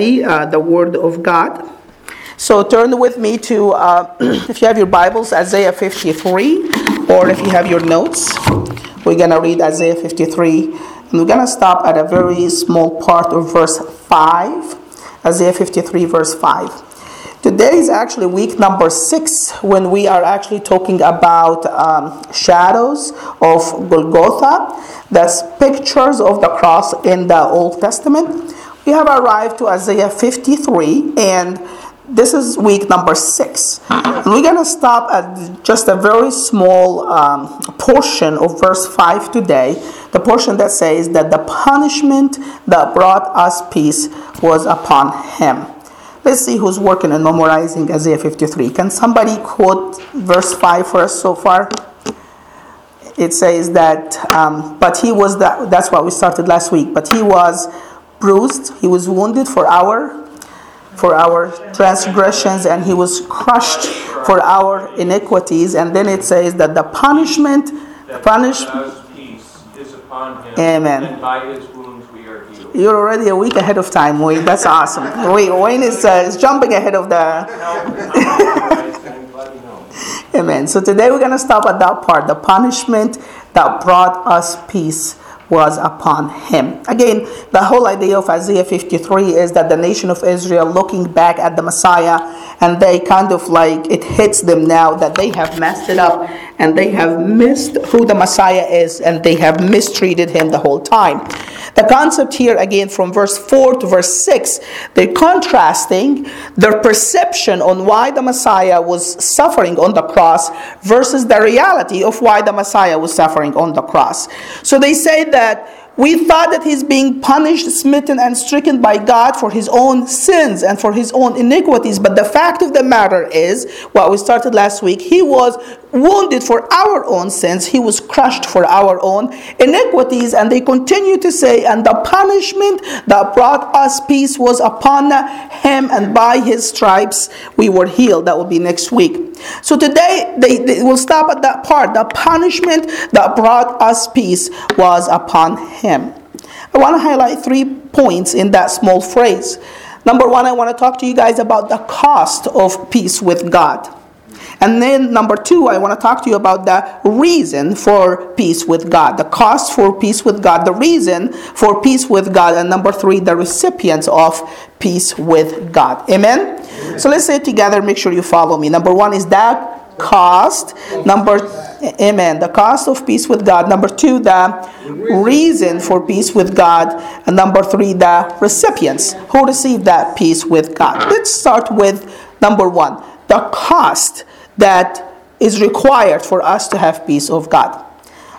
study uh, the Word of God. So turn with me to, uh, if you have your Bibles, Isaiah 53, or if you have your notes, we're going to read Isaiah 53. And we're going to stop at a very small part of verse 5. Isaiah 53, verse 5. Today is actually week number six when we are actually talking about um, shadows of Golgotha. That's pictures of the cross in the Old Testament. We have arrived to Isaiah 53 and this is week number six. And we're going to stop at just a very small um, portion of verse 5 today. The portion that says that the punishment that brought us peace was upon him. Let's see who's working on memorizing Isaiah 53. Can somebody quote verse 5 for us so far? It says that, um, but he was, that, that's what we started last week, but he was bruised, he was wounded for our for our transgressions and he was crushed for our iniquities. And then it says that the punishment punishment amen. you're already a week ahead of time wayne that's awesome. Wayne, wayne is, uh, is jumping ahead of the amen. So today we're going to stop at that part the punishment that brought us peace was upon him. Again, the whole idea of Isaiah 53 is that the nation of Israel looking back at the Messiah and they kind of like it hits them now that they have messed it up and they have missed who the Messiah is and they have mistreated him the whole time. The concept here, again, from verse 4 to verse 6, they're contrasting their perception on why the Messiah was suffering on the cross versus the reality of why the Messiah was suffering on the cross. So they say that we thought that he's being punished, smitten, and stricken by God for his own sins and for his own iniquities. But the fact of the matter is, what we started last week, he was wounded for our own sins, he was crushed for our own iniquities. And they continue to say, and the punishment that brought us peace was upon him, and by his stripes we were healed. That will be next week. So today they, they will stop at that part. The punishment that brought us peace was upon him. I want to highlight three points in that small phrase. Number one, I want to talk to you guys about the cost of peace with God. And then number two, I want to talk to you about the reason for peace with God, the cost for peace with God, the reason for peace with God, and number three, the recipients of peace with God. Amen? So let's say together. Make sure you follow me. Number one is that cost. Number Amen. The cost of peace with God. Number two, the reason for peace with God. And number three, the recipients who receive that peace with God. Let's start with number one the cost that is required for us to have peace of God.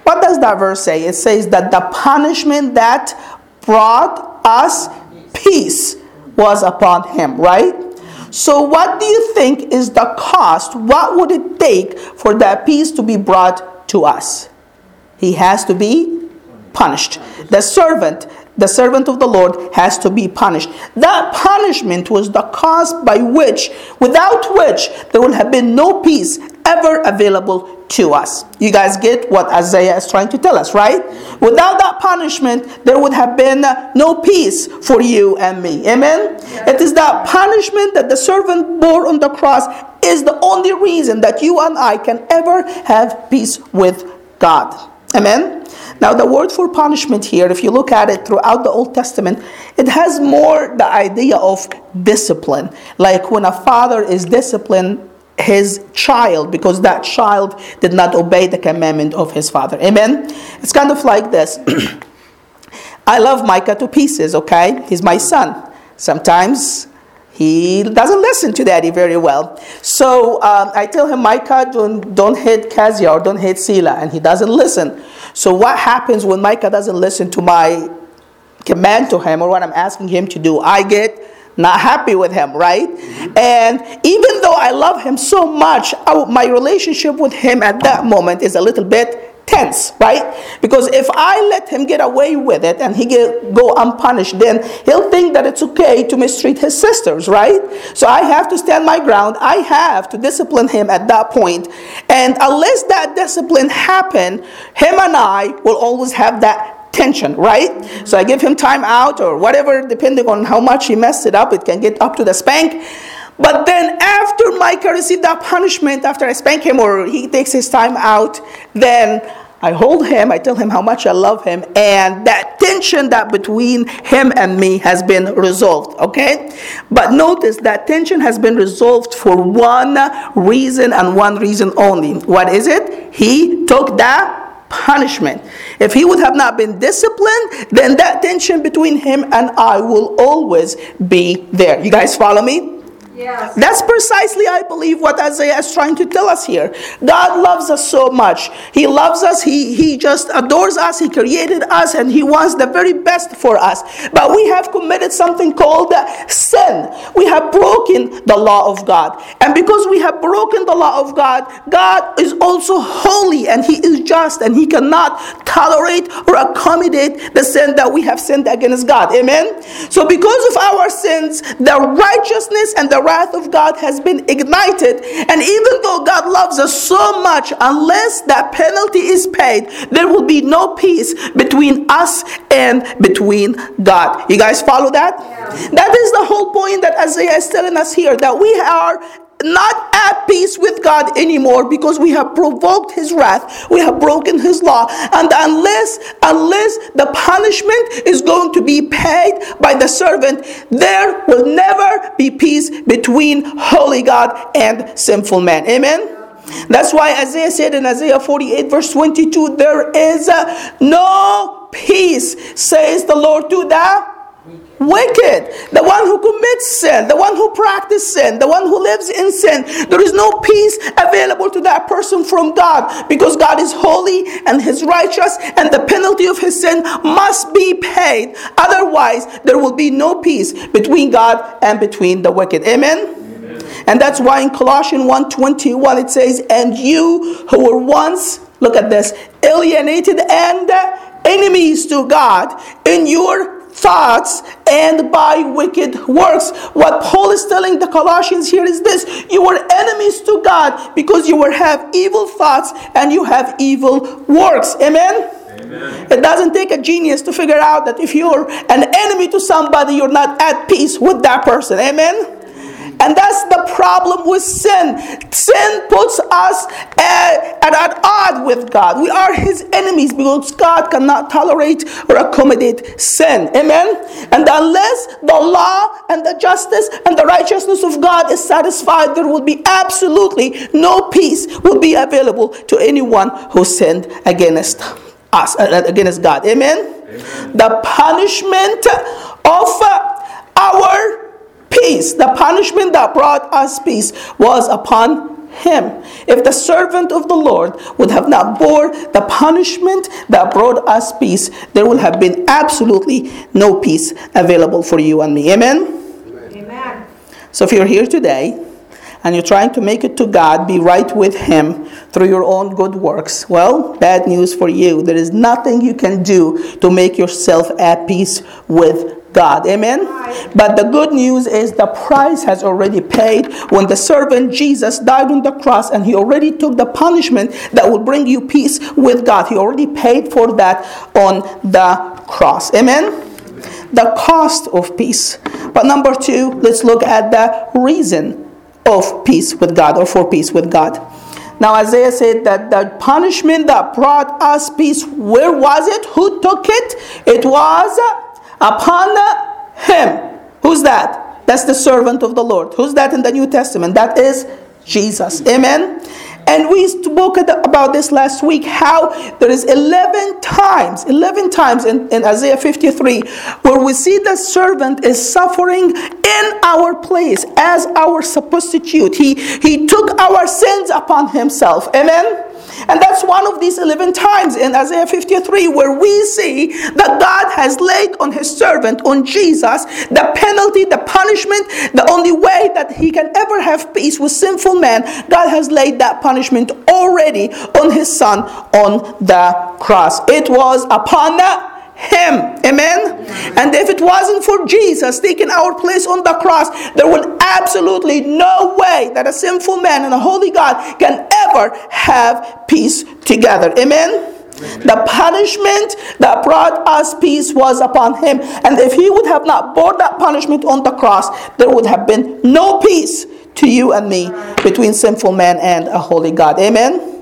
What does that verse say? It says that the punishment that brought us peace was upon him, right? So, what do you think is the cost? What would it take for that peace to be brought to us? He has to be punished. The servant the servant of the Lord has to be punished. That punishment was the cause by which, without which, there would have been no peace ever available to us. You guys get what Isaiah is trying to tell us, right? Without that punishment, there would have been uh, no peace for you and me. Amen? It is that punishment that the servant bore on the cross is the only reason that you and I can ever have peace with God. Amen? Now, the word for punishment here, if you look at it throughout the Old Testament, it has more the idea of discipline. Like when a father is disciplined his child because that child did not obey the commandment of his father. Amen? It's kind of like this. I love Micah to pieces, okay? He's my son. Sometimes he doesn't listen to daddy very well. So um, I tell him, Micah, don't, don't hit Kazia or don't hit Sila, and he doesn't listen. So what happens when Micah doesn't listen to my command to him or what I'm asking him to do? I get not happy with him, right? And even though I love him so much, my relationship with him at that moment is a little bit tense, right? Because if I let him get away with it and he get, go unpunished, then he'll think that it's okay to mistreat his sisters, right? So I have to stand my ground. I have to discipline him at that point. And unless that discipline happen, him and I will always have that tension, right? So I give him time out or whatever, depending on how much he messed it up, it can get up to the spank. But then after Micah received that punishment, after I spank him or he takes his time out, then I hold him, I tell him how much I love him, and that tension that between him and me has been resolved, okay? But notice that tension has been resolved for one reason and one reason only. What is it? He took that punishment. If he would have not been disciplined, then that tension between him and I will always be there. You guys follow me? Yes. That's precisely, I believe, what Isaiah is trying to tell us here. God loves us so much. He loves us. He, he just adores us. He created us and He wants the very best for us. But we have committed something called sin. We have broken the law of God. And because we have broken the law of God, God is also holy and He is just and He cannot tolerate or accommodate the sin that we have sinned against God. Amen? So, because of our sins, the righteousness and the wrath of God has been ignited. And even though God loves us so much, unless that penalty is paid, there will be no peace between us and between God. You guys follow that? Yeah. That is the whole point that Isaiah is telling us here that we are not at peace with God anymore because we have provoked his wrath. We have broken his law. And unless unless the punishment is going to be paid by the servant, there will never be peace between holy God and sinful man. Amen. That's why Isaiah said in Isaiah 48, verse 22, there is no peace, says the Lord to the wicked, the one who commits sin, the one who practices sin, the one who lives in sin. There is no peace available to that person from God because God is holy and He's righteous, and the penalty of his sin must be paid. Otherwise, there will be no peace between God and between the wicked. Amen. And that's why in Colossians 1:21 it says, "And you who were once, look at this, alienated and enemies to God in your thoughts and by wicked works. What Paul is telling the Colossians here is this you were enemies to God because you were have evil thoughts and you have evil works. Amen. Amen. It doesn't take a genius to figure out that if you're an enemy to somebody, you're not at peace with that person. Amen. And that's the problem with sin. Sin puts us at, at, at odd with God. We are his enemies because God cannot tolerate or accommodate sin. Amen? And unless the law and the justice and the righteousness of God is satisfied, there will be absolutely no peace will be available to anyone who sinned against us, uh, against God. Amen? Amen. The punishment of our peace. The punishment that brought us peace was upon him. If the servant of the Lord would have not bore the punishment that brought us peace, there would have been absolutely no peace available for you and me. Amen. Amen. So if you're here today and you're trying to make it to God, be right with Him through your own good works, well, bad news for you. There is nothing you can do to make yourself at peace with God. Amen. But the good news is the price has already paid when the servant Jesus died on the cross and he already took the punishment that will bring you peace with God. He already paid for that on the cross. Amen. The cost of peace. But number two, let's look at the reason of peace with God or for peace with God. Now, Isaiah said that the punishment that brought us peace, where was it? Who took it? It was upon him. Who's that? That's the servant of the Lord. Who's that in the New Testament? That is Jesus. Amen. And we spoke about this last week how there is 11 times, 11 times in, in Isaiah 53 where we see the servant is suffering in our place as our substitute. He, he took our sins upon himself. Amen. And that's one of these 11 times in Isaiah 53 where we see that God has laid on his servant, on Jesus, the penalty, the punishment, the only way that he can ever have peace with sinful man. God has laid that punishment already on his son on the cross. It was upon the him. Amen? And if it wasn't for Jesus taking our place on the cross, there would absolutely no way that a sinful man and a holy God can ever have peace together. Amen? The punishment that brought us peace was upon him. And if he would have not bore that punishment on the cross, there would have been no peace to you and me between sinful man and a holy God. Amen.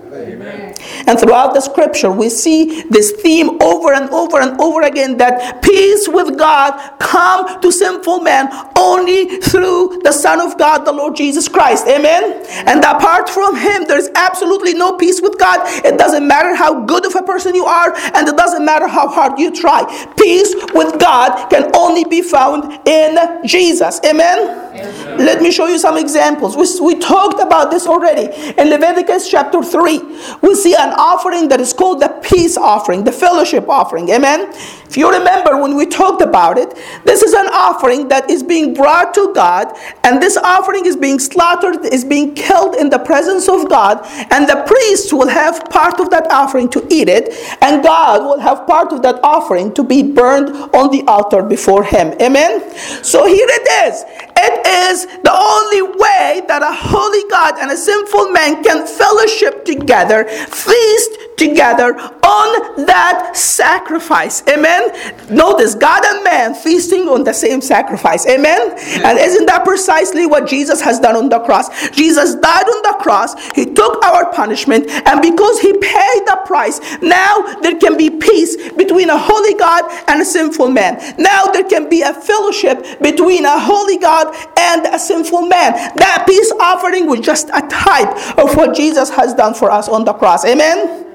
And throughout the scripture, we see this theme over and over and over again that peace with God come to sinful man only through the Son of God, the Lord Jesus Christ. Amen. And apart from Him, there's absolutely no peace with God. It doesn't matter how good of a person you are, and it doesn't matter how hard you try. Peace with God can only be found in Jesus. Amen. Let me show you some examples. We, we talked about this already. In Leviticus chapter 3, we see an offering that is called the peace offering, the fellowship offering. Amen. If you remember when we talked about it, this is an offering that is being brought to God, and this offering is being slaughtered, is being killed in the presence of God, and the priest will have part of that offering to eat it, and God will have part of that offering to be burned on the altar before Him. Amen. So here it is. It is the only way that a holy God and a sinful man can fellowship together, feast together on that sacrifice. Amen. Notice God and man feasting on the same sacrifice. Amen. And isn't that precisely what Jesus has done on the cross? Jesus died on the cross, He took our punishment, and because He paid the price, now there can be peace between a holy God and a sinful man. Now there can be a fellowship between a holy God and a sinful man. That peace offering was just a type of what Jesus has done for us on the cross. Amen.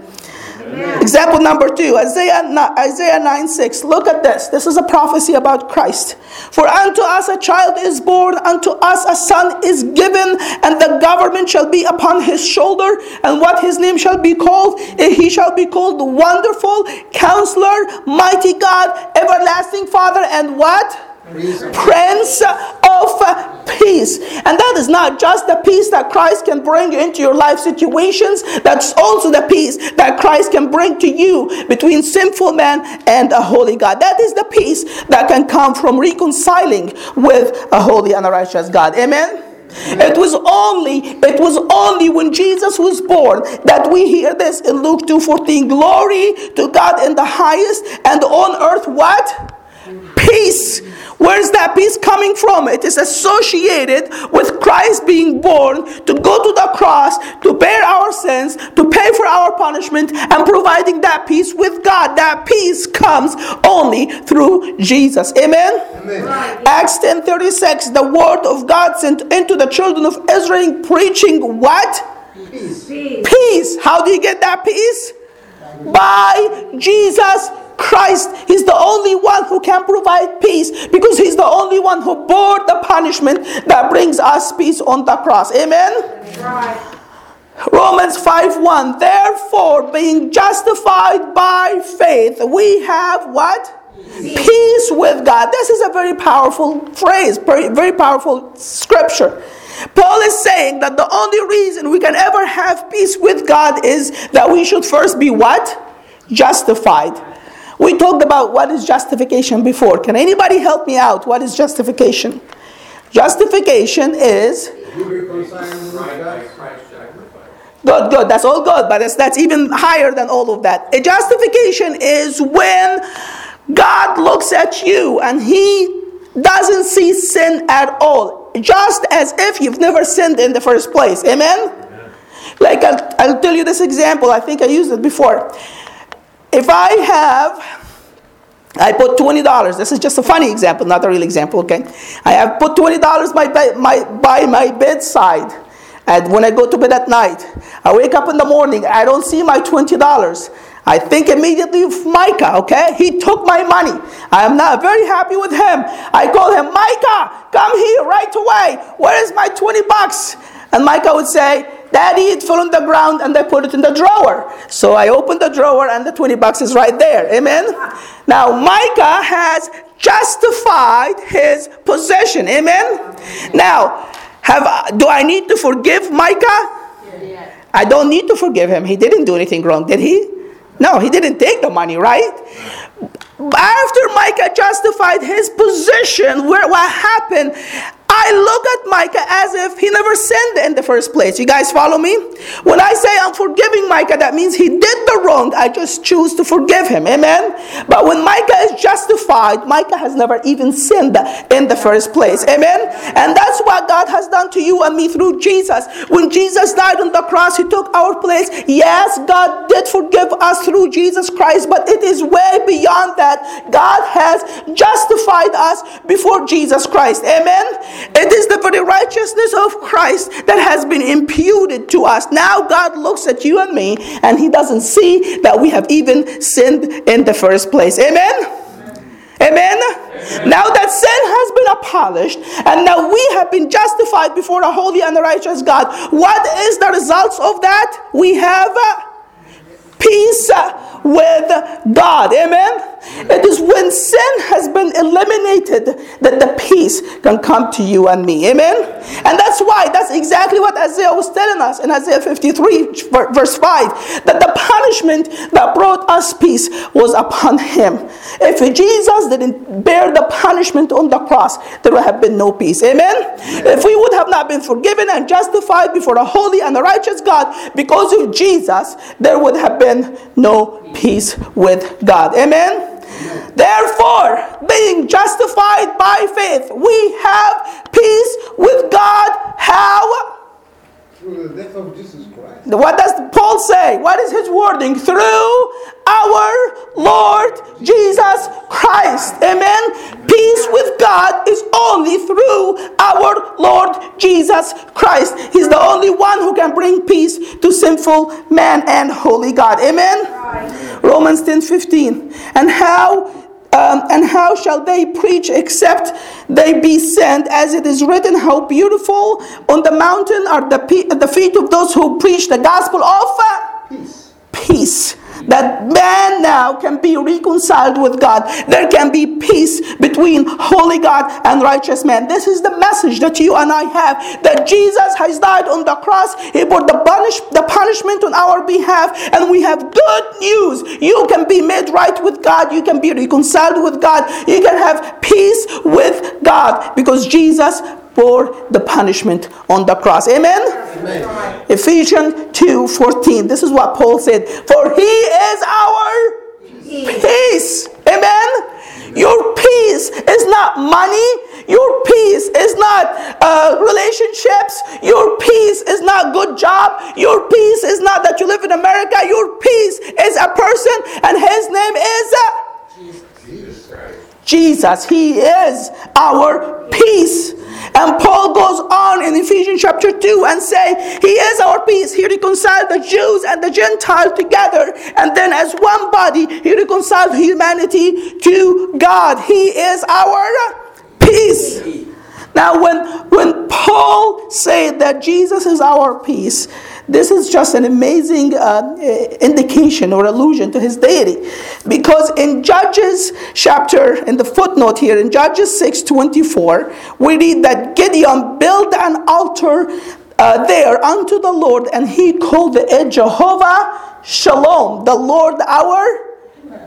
Example number two, Isaiah, Isaiah 9 6. Look at this. This is a prophecy about Christ. For unto us a child is born, unto us a son is given, and the government shall be upon his shoulder. And what his name shall be called? Eh, he shall be called Wonderful, Counselor, Mighty God, Everlasting Father, and what? Prince of Peace. And that is not just the peace that Christ can bring into your life situations, that's also the peace that Christ can bring to you between sinful man and a holy God. That is the peace that can come from reconciling with a holy and a righteous God. Amen. It was only it was only when Jesus was born that we hear this in Luke 2:14 glory to God in the highest and on earth what peace Where's that peace coming from? It is associated with Christ being born to go to the cross, to bear our sins, to pay for our punishment, and providing that peace with God. That peace comes only through Jesus. Amen? Amen. Acts 10 36, the word of God sent into the children of Israel, preaching what? Peace. Peace. How do you get that peace? By Jesus Christ is the only one who can provide peace because he's the only one who bore the punishment that brings us peace on the cross. Amen? Right. Romans 5 1. Therefore, being justified by faith, we have what? Peace with God. This is a very powerful phrase, very powerful scripture. Paul is saying that the only reason we can ever have peace with God is that we should first be what? Justified. We talked about what is justification before. Can anybody help me out? What is justification? Justification is. Good, good. That's all good, but that's, that's even higher than all of that. A justification is when God looks at you and He doesn't see sin at all, just as if you've never sinned in the first place. Amen? Like I'll, I'll tell you this example. I think I used it before. If I have, I put $20, this is just a funny example, not a real example, okay? I have put $20 by, my, by my bedside. And when I go to bed at night, I wake up in the morning, I don't see my $20. I think immediately of Micah, okay? He took my money. I am not very happy with him. I call him, Micah, come here right away. Where is my 20 bucks? And Micah would say, Daddy, it fell on the ground and I put it in the drawer. So I opened the drawer and the 20 bucks is right there. Amen? Now, Micah has justified his possession. Amen? Now, have do I need to forgive Micah? I don't need to forgive him. He didn't do anything wrong, did he? No, he didn't take the money, right? After Micah justified his position, where what happened? I look at Micah as if he never sinned in the first place. You guys follow me? When I say I'm forgiving Micah, that means he did the wrong. I just choose to forgive him. Amen? But when Micah is justified, Micah has never even sinned in the first place. Amen? And that's what God has done to you and me through Jesus. When Jesus died on the cross, he took our place. Yes, God did forgive us through Jesus Christ, but it is way beyond that. God has justified us before Jesus Christ. Amen? It is the very righteousness of Christ that has been imputed to us. Now God looks at you and me and he doesn't see that we have even sinned in the first place. Amen? Amen? Amen? Now that sin has been abolished and now we have been justified before a holy and a righteous God, what is the results of that? We have uh, peace uh, with God. Amen? It is when sin has been eliminated that the peace can come to you and me. Amen? And that's why, that's exactly what Isaiah was telling us in Isaiah 53, verse 5, that the punishment that brought us peace was upon him. If Jesus didn't bear the punishment on the cross, there would have been no peace. Amen? If we would have not been forgiven and justified before a holy and a righteous God because of Jesus, there would have been no peace with God. Amen? Therefore, being justified by faith, we have peace with God. How? Through the death of Jesus Christ. What does Paul say? What is his wording? Through our Lord Jesus Christ. Amen. Peace with God is only through our Lord Jesus Christ. He's the only one who can bring peace to sinful man and holy God. Amen. Romans 10 15. And how um, and how shall they preach except they be sent? As it is written, how beautiful on the mountain are the, pe- the feet of those who preach the gospel of peace. peace that man now can be reconciled with God. There can be peace between holy God and righteous man. This is the message that you and I have that Jesus has died on the cross. He bore the, punish, the punishment on our behalf, and we have good news. You can be made right with God, you can be reconciled with God, you can have peace with God because Jesus bore the punishment on the cross. Amen? Amen. Ephesians 2 14. This is what Paul said. For he is our peace. peace. Amen? Your peace is not money. Your peace is not uh, relationships. Your peace is not good job. Your peace is not that you live in America. Your peace is a person, and his name is uh, Jesus. Jesus. He is our peace. And Paul goes on in Ephesians chapter 2 and say, He is our peace. He reconciled the Jews and the Gentiles together. And then as one body, He reconciled humanity to God. He is our peace. Now, when, when Paul said that Jesus is our peace, this is just an amazing uh, indication or allusion to his deity. Because in Judges chapter, in the footnote here, in Judges 6 24, we read that Gideon built an altar uh, there unto the Lord, and he called it Jehovah Shalom, the Lord our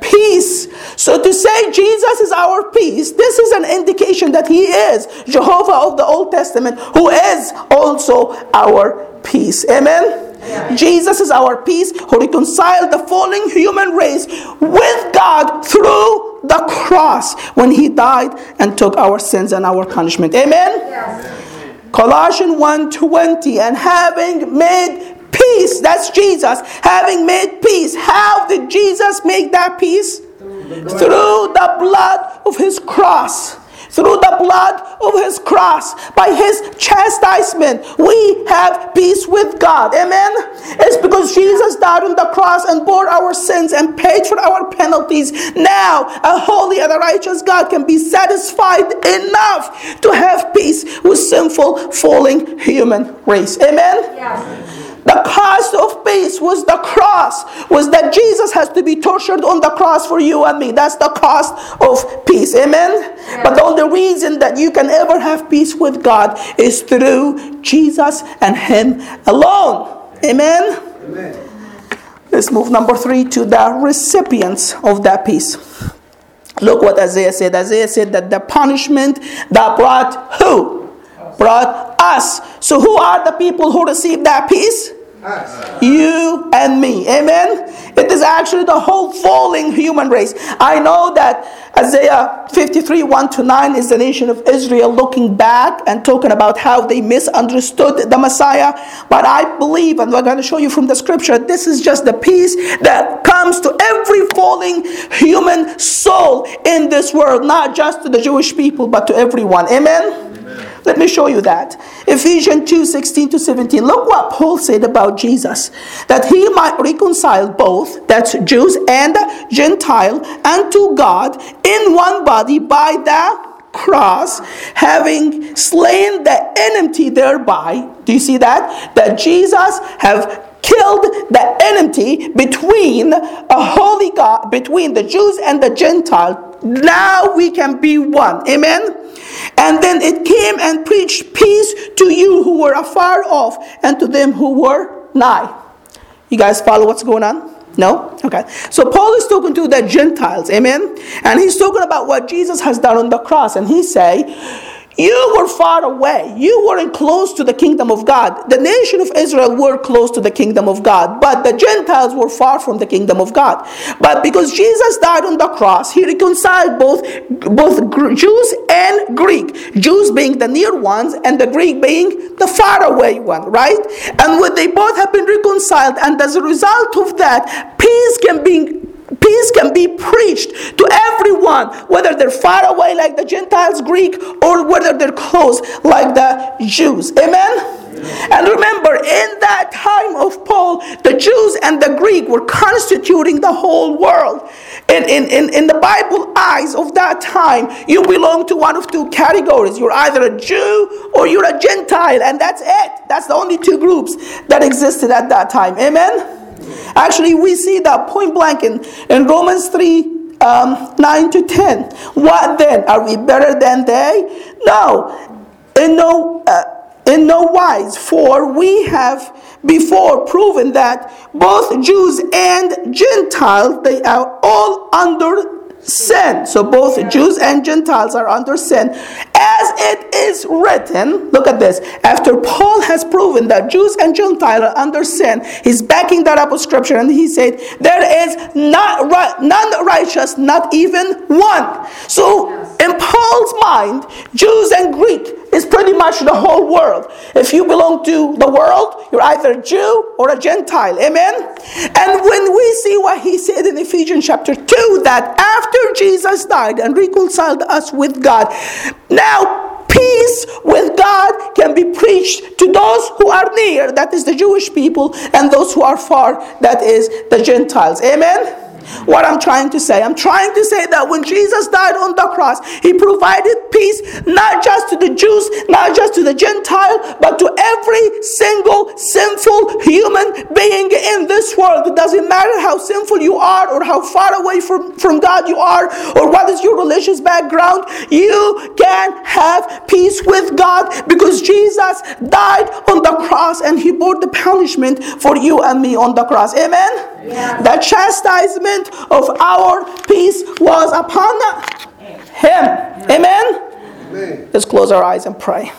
peace. So to say Jesus is our peace, this is an indication that he is Jehovah of the Old Testament, who is also our peace. Amen. Yeah. Jesus is our peace who reconciled the falling human race with God through the cross when he died and took our sins and our punishment. Amen. Yes. Colossians 1:20 and having made peace. That's Jesus. Having made peace. How did Jesus make that peace? Through the blood of his cross. Through the blood of his cross, by his chastisement, we have peace with God. Amen. It's because Jesus died on the cross and bore our sins and paid for our penalties. Now, a holy and a righteous God can be satisfied enough to have peace with sinful, falling human race. Amen. Yes. The cost of peace was the cross, was that Jesus has to be tortured on the cross for you and me. That's the cost of peace. Amen? But the only reason that you can ever have peace with God is through Jesus and Him alone. Amen? Amen. Let's move number three to the recipients of that peace. Look what Isaiah said. Isaiah said that the punishment that brought who? brought us. So, who are the people who received that peace? You and me. Amen. It is actually the whole falling human race. I know that Isaiah 53 1 to 9 is the nation of Israel looking back and talking about how they misunderstood the Messiah. But I believe, and we're going to show you from the scripture, this is just the peace that comes to every falling human soul in this world, not just to the Jewish people, but to everyone. Amen. Let me show you that. Ephesians 2 16 to 17. Look what Paul said about Jesus that he might reconcile both, that's Jews and Gentile, unto God in one body by the cross, having slain the enmity thereby. Do you see that? That Jesus have killed the enmity between a holy God, between the Jews and the Gentile. Now we can be one. Amen. And then it came and preached peace to you who were afar off and to them who were nigh. You guys follow what's going on? No? Okay. So Paul is talking to the Gentiles, amen? And he's talking about what Jesus has done on the cross. And he say, you were far away. You weren't close to the kingdom of God. The nation of Israel were close to the kingdom of God, but the Gentiles were far from the kingdom of God. But because Jesus died on the cross, he reconciled both, both Jews and Greek. Jews being the near ones and the Greek being the far away one, right? And when they both have been reconciled, and as a result of that, peace can be Peace can be preached to everyone, whether they're far away like the Gentiles, Greek, or whether they're close like the Jews. Amen? And remember, in that time of Paul, the Jews and the Greek were constituting the whole world. In, in, in, in the Bible eyes of that time, you belong to one of two categories. You're either a Jew or you're a Gentile, and that's it. That's the only two groups that existed at that time. Amen? Actually, we see that point blank in, in Romans 3 um, 9 to 10. What then? Are we better than they? No. In no, uh, in no wise, for we have before proven that both Jews and Gentiles, they are all under sin. So both Jews and Gentiles are under sin. As it is written, look at this. After Paul has proven that Jews and Gentiles are under sin, he's backing that up with scripture and he said, There is not right, none righteous, not even one. So in Paul's mind, Jews and Greek is pretty much the whole world. If you belong to the world, you're either a Jew or a Gentile. Amen? And when we see what he said in Ephesians chapter 2, that after Jesus died and reconciled us with God, now peace with God can be preached to those who are near, that is the Jewish people, and those who are far, that is the Gentiles. Amen? what I'm trying to say. I'm trying to say that when Jesus died on the cross, he provided peace not just to the Jews, not just to the Gentile, but to every single sinful human being in this world. It doesn't matter how sinful you are or how far away from, from God you are or what is your religious background. You can have peace with God because Jesus died on the cross and he bore the punishment for you and me on the cross. Amen? Yeah. The chastisement of our peace was upon him. Amen? Amen. Let's close our eyes and pray.